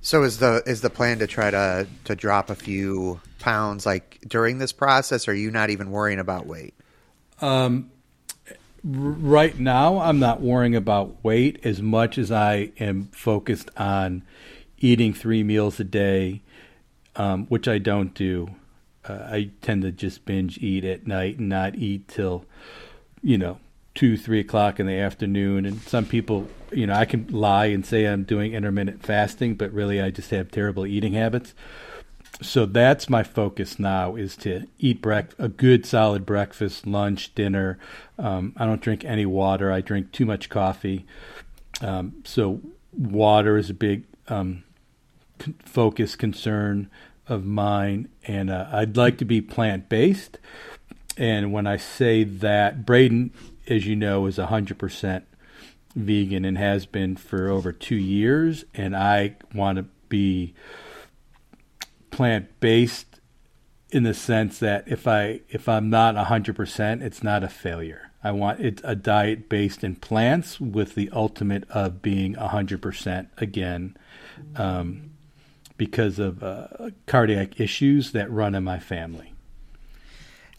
So is the is the plan to try to to drop a few pounds like during this process? Or are you not even worrying about weight? Um, right now, I'm not worrying about weight as much as I am focused on eating three meals a day, um, which I don't do. Uh, I tend to just binge eat at night and not eat till, you know, two, three o'clock in the afternoon. And some people, you know, I can lie and say I'm doing intermittent fasting, but really I just have terrible eating habits so that's my focus now is to eat brec- a good solid breakfast lunch dinner um, i don't drink any water i drink too much coffee um, so water is a big um, focus concern of mine and uh, i'd like to be plant-based and when i say that braden as you know is 100% vegan and has been for over two years and i want to be plant based in the sense that if I if I'm not hundred percent, it's not a failure. I want it a diet based in plants with the ultimate of being hundred percent again, um, because of uh, cardiac issues that run in my family.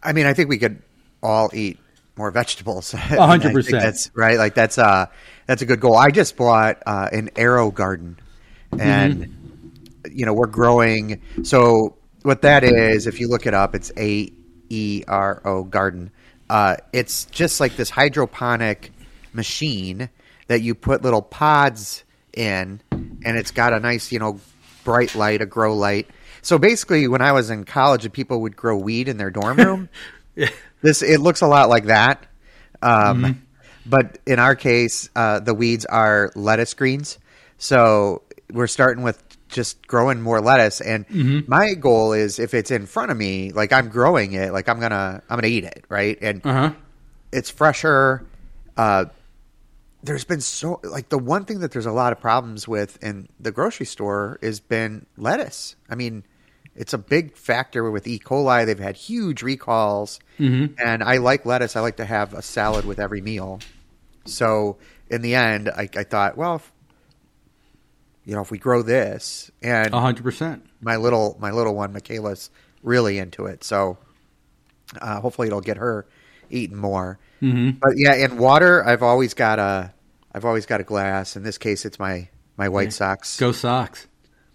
I mean, I think we could all eat more vegetables. Hundred percent. That's right. Like that's uh that's a good goal. I just bought uh, an AeroGarden, and you know we're growing. So what that is, if you look it up, it's A E R O garden. Uh, it's just like this hydroponic machine that you put little pods in, and it's got a nice, you know, bright light, a grow light. So basically, when I was in college, and people would grow weed in their dorm room, this it looks a lot like that. Um, But in our case, uh, the weeds are lettuce greens. So we're starting with just growing more lettuce. And Mm-hmm. my goal is if it's in front of me, like I'm growing it, like I'm gonna I'm gonna eat it, right? And Uh huh. it's fresher. Uh, there's been so like the one thing that there's a lot of problems with in the grocery store has been lettuce. I mean, it's a big factor with E. coli. They've had huge recalls, Mhm. and I like lettuce. I like to have a salad with every meal. So in the end, I, I thought, well, if, you know, if we grow this, and hundred percent. my little my little one, Michaela's really into it. So uh, hopefully it'll get her eating more. Mm-hmm. But yeah, in water, I've always got a, I've always got a glass. In this case, it's my my White Sox, Go Sox.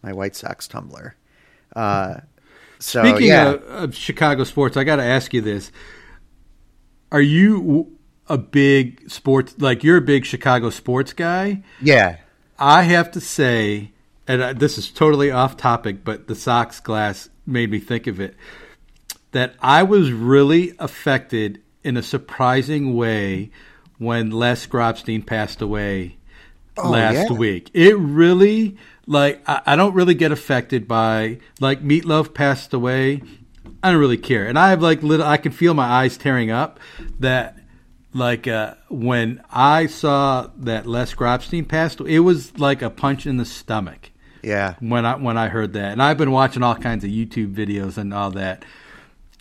my White Sox tumbler. Uh, so Speaking yeah, of, of Chicago sports, I got to ask you this: Are you a big sports like you're a big Chicago sports guy? yeah, I have to say, and I, this is totally off topic, but the Sox glass made me think of it. That I was really affected in a surprising way when Les Grobstein passed away Oh, last yeah. week. It really, like, I, I don't really get affected by, like, Meatloaf passed away. I don't really care. And I have, like, little, I can feel my eyes tearing up that like uh, when I saw that Les Grobstein passed, it was like a punch in the stomach yeah. when I when I heard that. And I've been watching all kinds of YouTube videos and all that,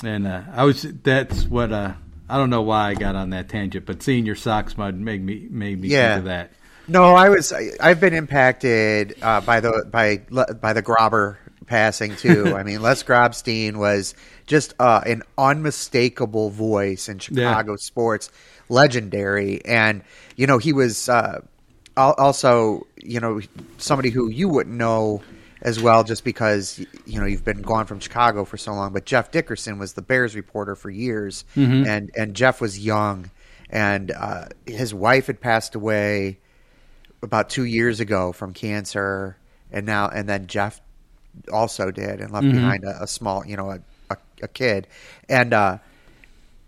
and uh, I was that's what uh, I don't know why I got on that tangent, but seeing your socks mud made me made me Yeah. think of that. No, I was. I, I've been impacted uh, by the by by the Grobber passing too. I mean, Les Grobstein was just uh, an unmistakable voice in Chicago sports, legendary, and you know he was uh, also you know somebody who you wouldn't know as well just because you know you've been gone from Chicago for so long. But Jeff Dickerson was the Bears reporter for years, and and Jeff was young, and uh, his wife had passed away about two years ago from cancer, and now and then Jeff also did and left behind a, a small, you know, a, a, a kid, and uh,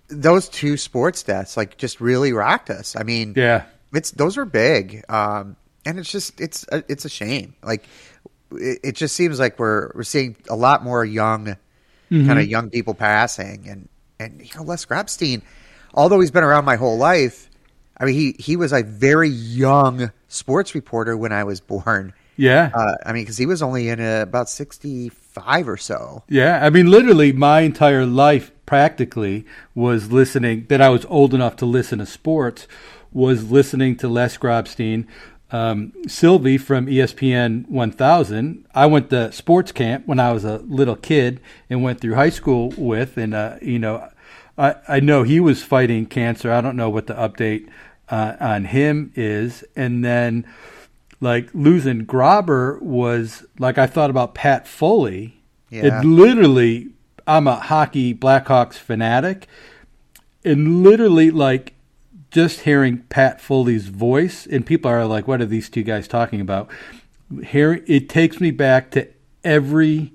those two sports deaths like just really rocked us. I mean, Yeah, it's those are big, um, and it's just it's a, it's a shame. Like it, it just seems like we're we're seeing a lot more young, kind of young people passing, and and you know Les Grobstein, although he's been around my whole life. I mean, he he was a very young sports reporter when I was born. yeah. Uh, I mean, because he was only in uh, about sixty five or so. Yeah, I mean, literally, my entire life practically was listening. That I was old enough to listen to sports was listening to Les Grobstein, um, Silvy from ESPN 1000. I went to sports camp when I was a little kid and went through high school with, and uh, you know, I, I know he was fighting cancer. I don't know what the update uh, on him is, and then like losing Grobber was like I thought about Pat Foley. Yeah. It literally, I'm a hockey Blackhawks fanatic, and literally like just hearing Pat Foley's voice, and people are like, "What are these two guys talking about?" Hearing it takes me back to every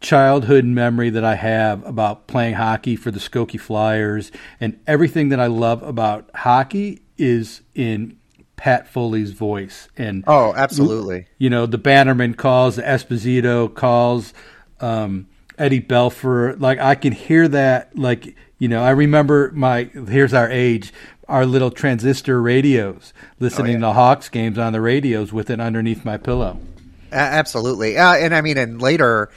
childhood memory that I have about playing hockey for the Skokie Flyers, and everything that I love about hockey is in Pat Foley's voice. And Oh, absolutely. you know, the Bannerman calls, the Esposito calls, um, Eddie Belfour. Like I can hear that. Like you know, I remember my. Here's our age. Our little transistor radios, listening to Hawks games on the radios with it underneath my pillow. A- absolutely. Uh, and I mean, and later,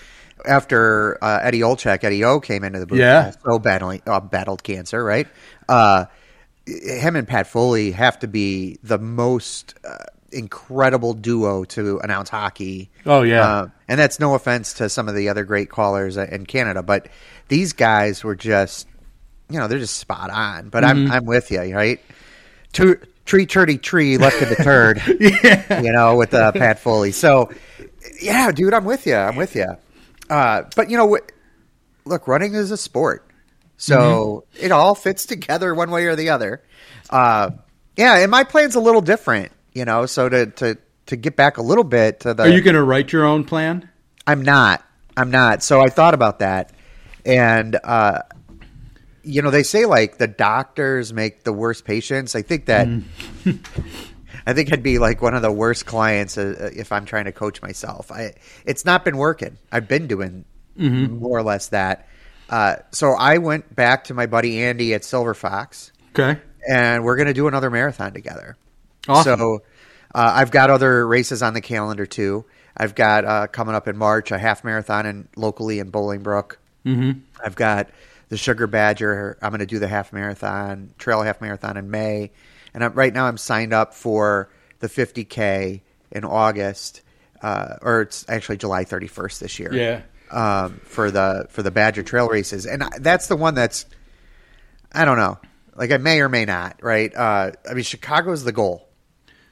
after uh, Eddie Olczyk, Eddie O came into the booth, Yeah. so battling, uh, battled cancer, right? Uh, him and Pat Foley have to be the most uh, incredible duo to announce hockey. Oh, yeah. Uh, and that's no offense to some of the other great callers in Canada, but these guys were just, you know, they're just spot on. But Mm-hmm. I'm I'm with you, right? Two, tree, turdy, tree, left of the turd. yeah. you know, with uh, Pat Foley. So, yeah, dude, I'm with you. I'm with you. Uh, but you know, what? look, running is a sport, so it all fits together one way or the other. Uh, yeah, and my plan's a little different, you know. So to to to get back a little bit to the, Are you going to write your own plan? I'm not. I'm not. So I thought about that, and uh, you know, they say like the doctors make the worst patients. I think that. I think I'd be like one of the worst clients uh, if I'm trying to coach myself. I it's not been working. I've been doing more or less that. Uh, so I went back to my buddy Andy at Silver Fox, Okay. and we're going to do another marathon together. Awesome. So uh, I've got other races on the calendar too. I've got uh, coming up in March a half marathon in locally in Bolingbrook. Mm-hmm. I've got the Sugar Badger. I'm going to do the half marathon, trail half marathon in May, and I'm, right now I'm signed up for the 50k in August, uh, or it's actually July 31st this year. Yeah. Um, for the for the Badger Trail races, and I- that's the one that's I don't know. Like I may or may not, right? Uh, I mean, Chicago's the goal.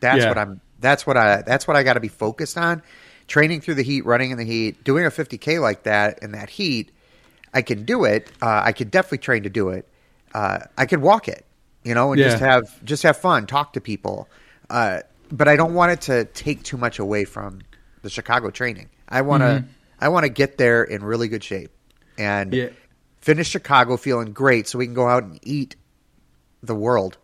That's Yeah. what I'm. That's what I. That's what I got to be focused on. Training through the heat, running in the heat, doing a 50k like that in that heat. I can do it. Uh, I could definitely train to do it. Uh, I could walk it, you know, and just have just have fun, talk to people. Uh, but I don't want it to take too much away from the Chicago training. I want to. I want to get there in really good shape and Yeah. finish Chicago feeling great, so we can go out and eat the world.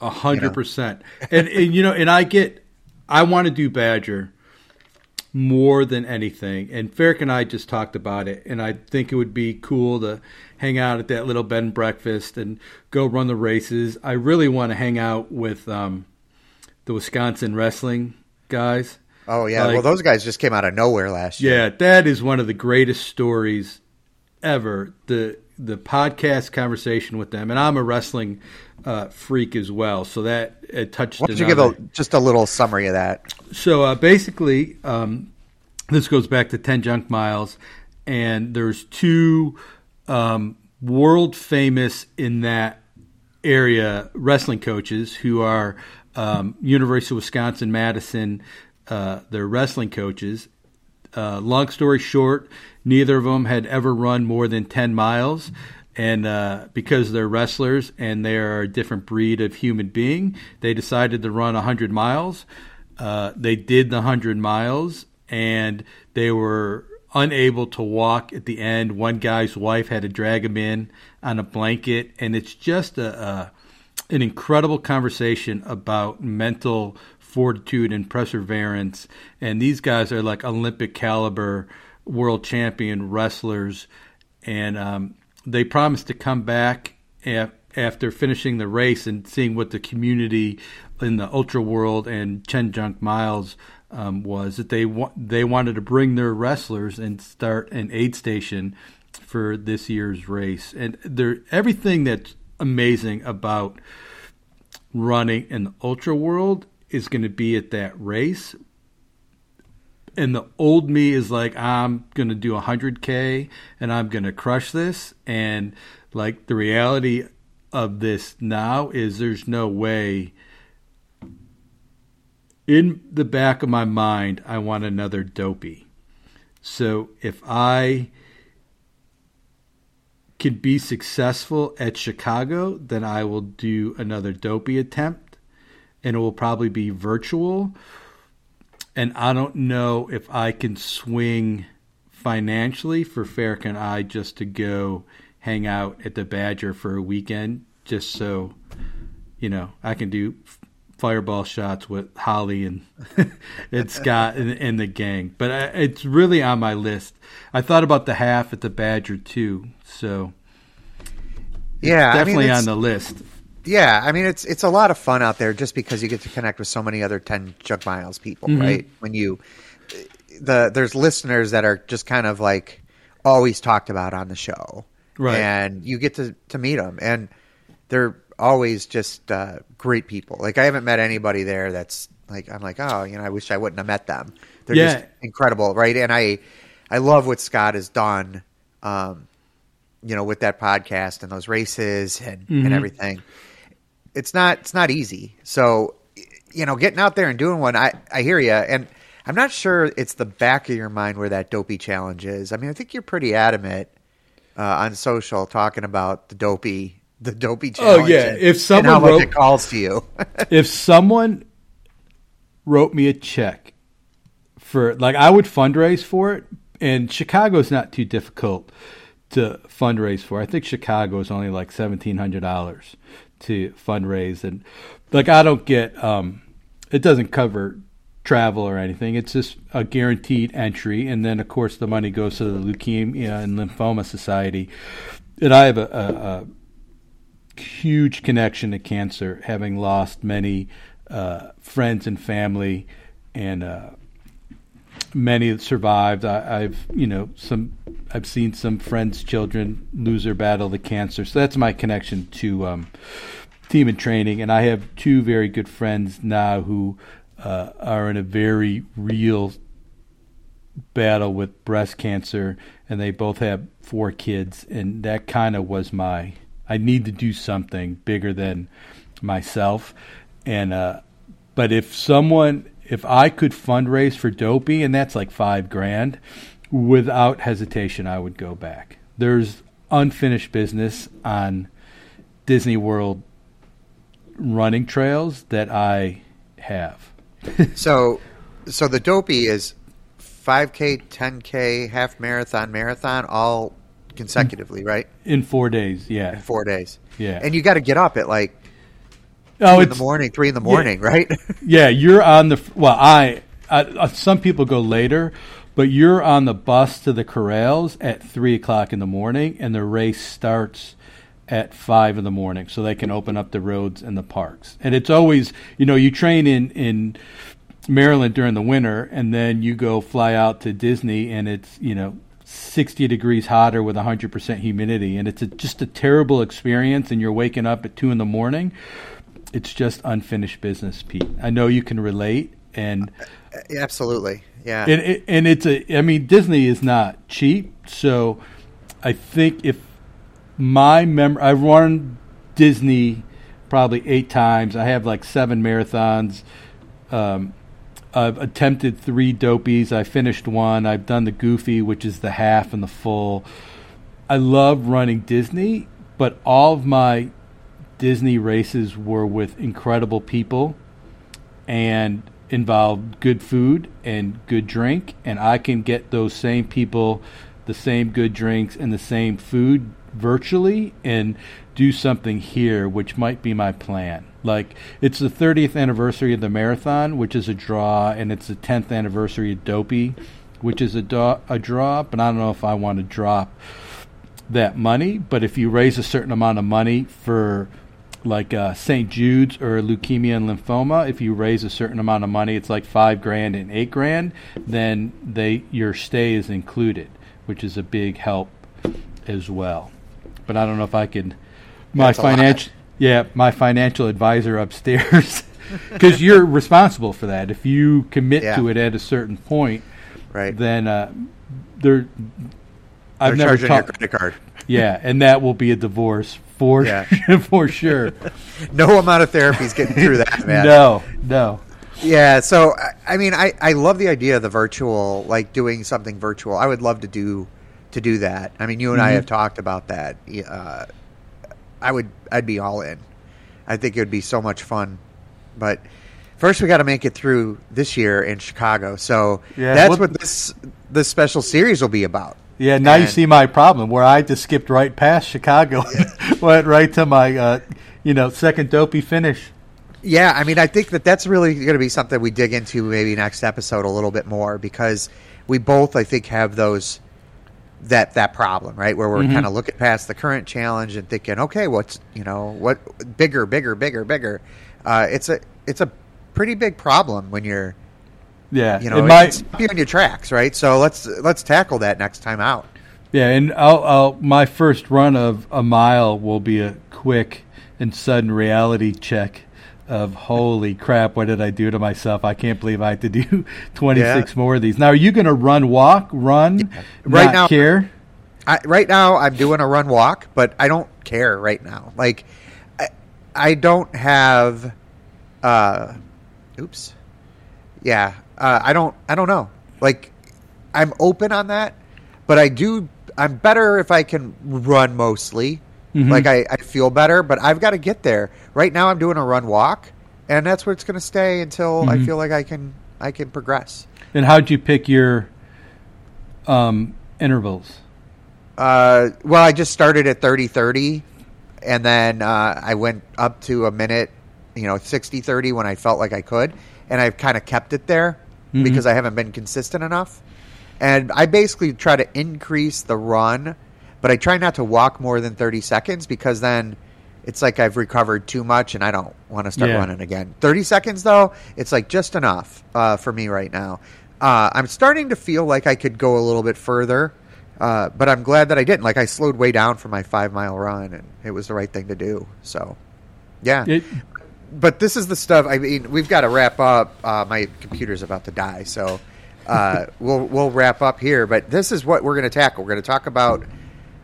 A hundred percent. And and you know, and I get I want to do Badger more than anything. And Ferrick and I just talked about it and I think it would be cool to hang out at that little bed and breakfast and go run the races. I really want to hang out with um, the Wisconsin wrestling guys. Oh yeah, Like- well those guys just came out of nowhere last year. Yeah, that is one of the greatest stories ever. The the podcast conversation with them, and I'm a wrestling uh, freak as well, so that it touched. Why don't you give a, just a little summary of that? so uh, basically, um, this goes back to 10 junk miles, and there's two um, world famous in that area wrestling coaches who are um, University of Wisconsin Madison. Uh, they're wrestling coaches. Uh, long story short, neither of them had ever run more than 10 miles. And uh, because they're wrestlers and they are a different breed of human being, they decided to run 100 miles. Uh, they did the 100 miles and they were unable to walk at the end. One guy's wife had to drag him in on a blanket. And it's just a, a an incredible conversation about mental fortitude and perseverance. And these guys are like Olympic caliber world champion wrestlers. And um, they promised to come back af- after finishing the race and seeing what the community in the ultra world and Ten Junk Miles um, was that they wa- they wanted to bring their wrestlers and start an aid station for this year's race. And everything that's amazing about running in the ultra world is going to be at that race. And the old me is like, I'm going to do 100K and I'm going to crush this. And like the reality of this now is there's no way. In the back of my mind, I want another dopey. So if I can be successful at Chicago, then I will do another dopey attempt, and it will probably be virtual. And I don't know if I can swing financially for Ferrick and I just to go hang out at the Badger for a weekend, just so you know I can do fireball shots with Holly and and Scott and, and the gang. But I, it's really on my list. I thought about the half at the Badger too, so Yeah, I mean, definitely on the list. Yeah, I mean it's it's a lot of fun out there just because you get to connect with so many other ten junk miles people, Mm-hmm. right? When you the there's listeners that are just kind of like always talked about on the show, Right. And you get to to meet them, and they're always just uh, great people. Like I haven't met anybody there that's like I'm like oh you know I wish I wouldn't have met them. They're Yeah. just incredible, right? And I I love what Scott has done. Um, you know, with that podcast and those races and, Mm-hmm. and everything it's not it's not easy. So you know, getting out there and doing one, I I hear you, and I'm not sure it's the back of your mind where that dopey challenge is. I mean, I think you're pretty adamant uh, on social talking about the dopey the dopey Oh, yeah. and- If someone wrote- it calls to you, if someone wrote me a check for like I would fundraise for it and Chicago's not too difficult to fundraise for. I think Chicago is only like seventeen hundred dollars to fundraise and like I don't get um it doesn't cover travel or anything. It's just a guaranteed entry, and then of course the money goes to the Leukemia and Lymphoma Society. And I have a, a, a huge connection to cancer, having lost many uh, friends and family, and uh, many that survived. I, I've you know some I've seen some friends' children lose their battle to cancer, so that's my connection to um, team in training. And I have two very good friends now who uh, are in a very real battle with breast cancer, and they both have four kids, and that kind of was my. I need to do something bigger than myself, and uh, but if someone, if I could fundraise for Dopey, and that's like five grand, without hesitation, I would go back. There's unfinished business on Disney World running trails that I have. So, so the dopey is 5K, 10K, half marathon, marathon, all consecutively, right? In four days, yeah, In four days. yeah. And you got to get up at like oh, two in the morning, three in the morning, right? yeah. You're on the well. I, I uh, some people go later, but you're on the bus to the corrals at three o'clock in the morning, and the race starts at five in the morning, so they can open up the roads and the parks. And it's always, you know, you train in in Maryland during the winter, and then you go fly out to Disney, and it's you know. 60 degrees hotter with 100% humidity and it's a, just a terrible experience and you're waking up at 2 in the morning it's just unfinished business pete i know you can relate and Absolutely. Yeah. and, it, and it's a i mean disney is not cheap so i think if my mem i've run disney probably eight times. I have like seven marathons. Um, i've attempted three dopies. I finished one. I've done the goofy which is the half and the full. I love running disney but all of my disney races were with incredible people and involved good food and good drink and I can get those same people the same good drinks and the same food virtually and do something here which might be my plan. Like it's the 30th anniversary of the marathon which is a draw and it's the 10th anniversary of dopey which is a, do- a draw but I don't know if I want to drop that money but if you raise a certain amount of money for like uh, St. Jude's or leukemia and lymphoma, if you raise a certain amount of money, it's like five grand and eight grand, then they your stay is included, which is a big help as well. But I don't know if I can. My That's a lot. financial, yeah, my financial advisor upstairs, because you're responsible for that. If you commit Yeah. to it at a certain point, right. then uh, there. They're I've never charging your credit card. Yeah, and that will be a divorce for Yeah. for sure. No amount of therapy is getting through that, man. No, no. Yeah, so I- I mean, I, I love the idea of the virtual, like doing something virtual. I would love to do to do that. I mean, you and I Mhm. have talked about that. Uh, I would, I'd be all in. I think it would be so much fun, but first we got to make it through this year in Chicago. So Yeah, that's well- what this this special series will be about. Yeah, now you see my problem where I just skipped right past Chicago, went right to my, uh, you know, second dopey finish. Yeah, I mean, I think that that's really going to be something we dig into maybe next episode a little bit more because we both, I think, have those that that problem, right? Where we're Mhm. kind of looking past the current challenge and thinking, okay, what's you know what bigger, bigger, bigger, bigger. Uh, it's a it's a pretty big problem when you're Yeah, you know it can stop on your tracks, right? So let's let's tackle that next time out. yeah, and I'll, I'll, my first run of a mile will be a quick and sudden reality check of holy crap, what did I do to myself? I can't believe I had to do 26 more of these. Now, are you going to run, walk, run, Right not now- care? I, right now, I'm doing a run walk, but I don't care right now. Like, I, I don't have. Uh, oops. Yeah, uh, I don't. I don't know. Like, I'm open on that, but I do. I'm better if I can run mostly. Mhm. Like, I, I feel better, but I've got to get there. Right now, I'm doing a run walk, and that's where it's going to stay until I Mhm. feel like I can. I can progress. And how'd you pick your um, intervals? Uh, well, I just started at 30 30, and then uh, I went up to a minute you know 60 30 when I felt like I could, and I've kind of kept it there because I haven't been consistent enough. And I basically try to increase the run, but I try not to walk more than 30 seconds because then it's like I've recovered too much and I don't want to start Yeah. running again. 30 seconds though, it's like just enough uh, for me right now. Uh, I'm starting to feel like I could go a little bit further, uh, but I'm glad that I didn't. Like I slowed way down for my five mile run, and it was the right thing to do. So, yeah. It, but this is the stuff. I mean, we've got to wrap up. Uh, my computer's about to die, so uh, we'll we'll wrap up here. But this is what we're going to tackle. We're going to talk about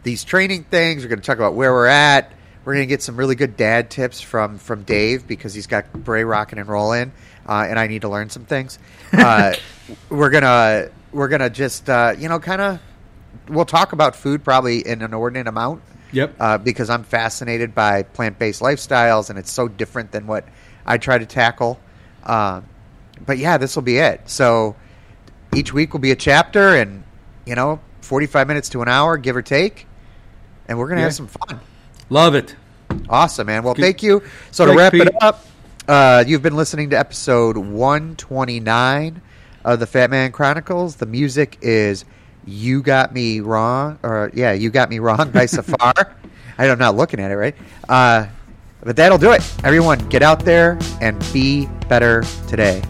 these training things. We're going to talk about where we're at. We're going to get some really good dad tips from from Dave because he's got Bray rocking and rolling, uh, and I need to learn some things. Uh, we're gonna we're gonna just uh, you know kind of we'll talk about food probably in an inordinate amount yep. uh, because I'm fascinated by plant based lifestyles and it's so different than what I try to tackle. Um, but yeah, this will be it. So each week will be a chapter and, you know, 45 minutes to an hour, give or take. And we're going to Yeah. have some fun. Love it. Awesome, man. Well, Good- thank you. So to wrap Pete. it up, uh, you've been listening to episode 129 of the Fat Man Chronicles. The music is "You Got Me Wrong," or yeah, "You Got Me Wrong" by Safar. I'm not looking at it right, uh, but that'll do it. Everyone, get out there and be better today.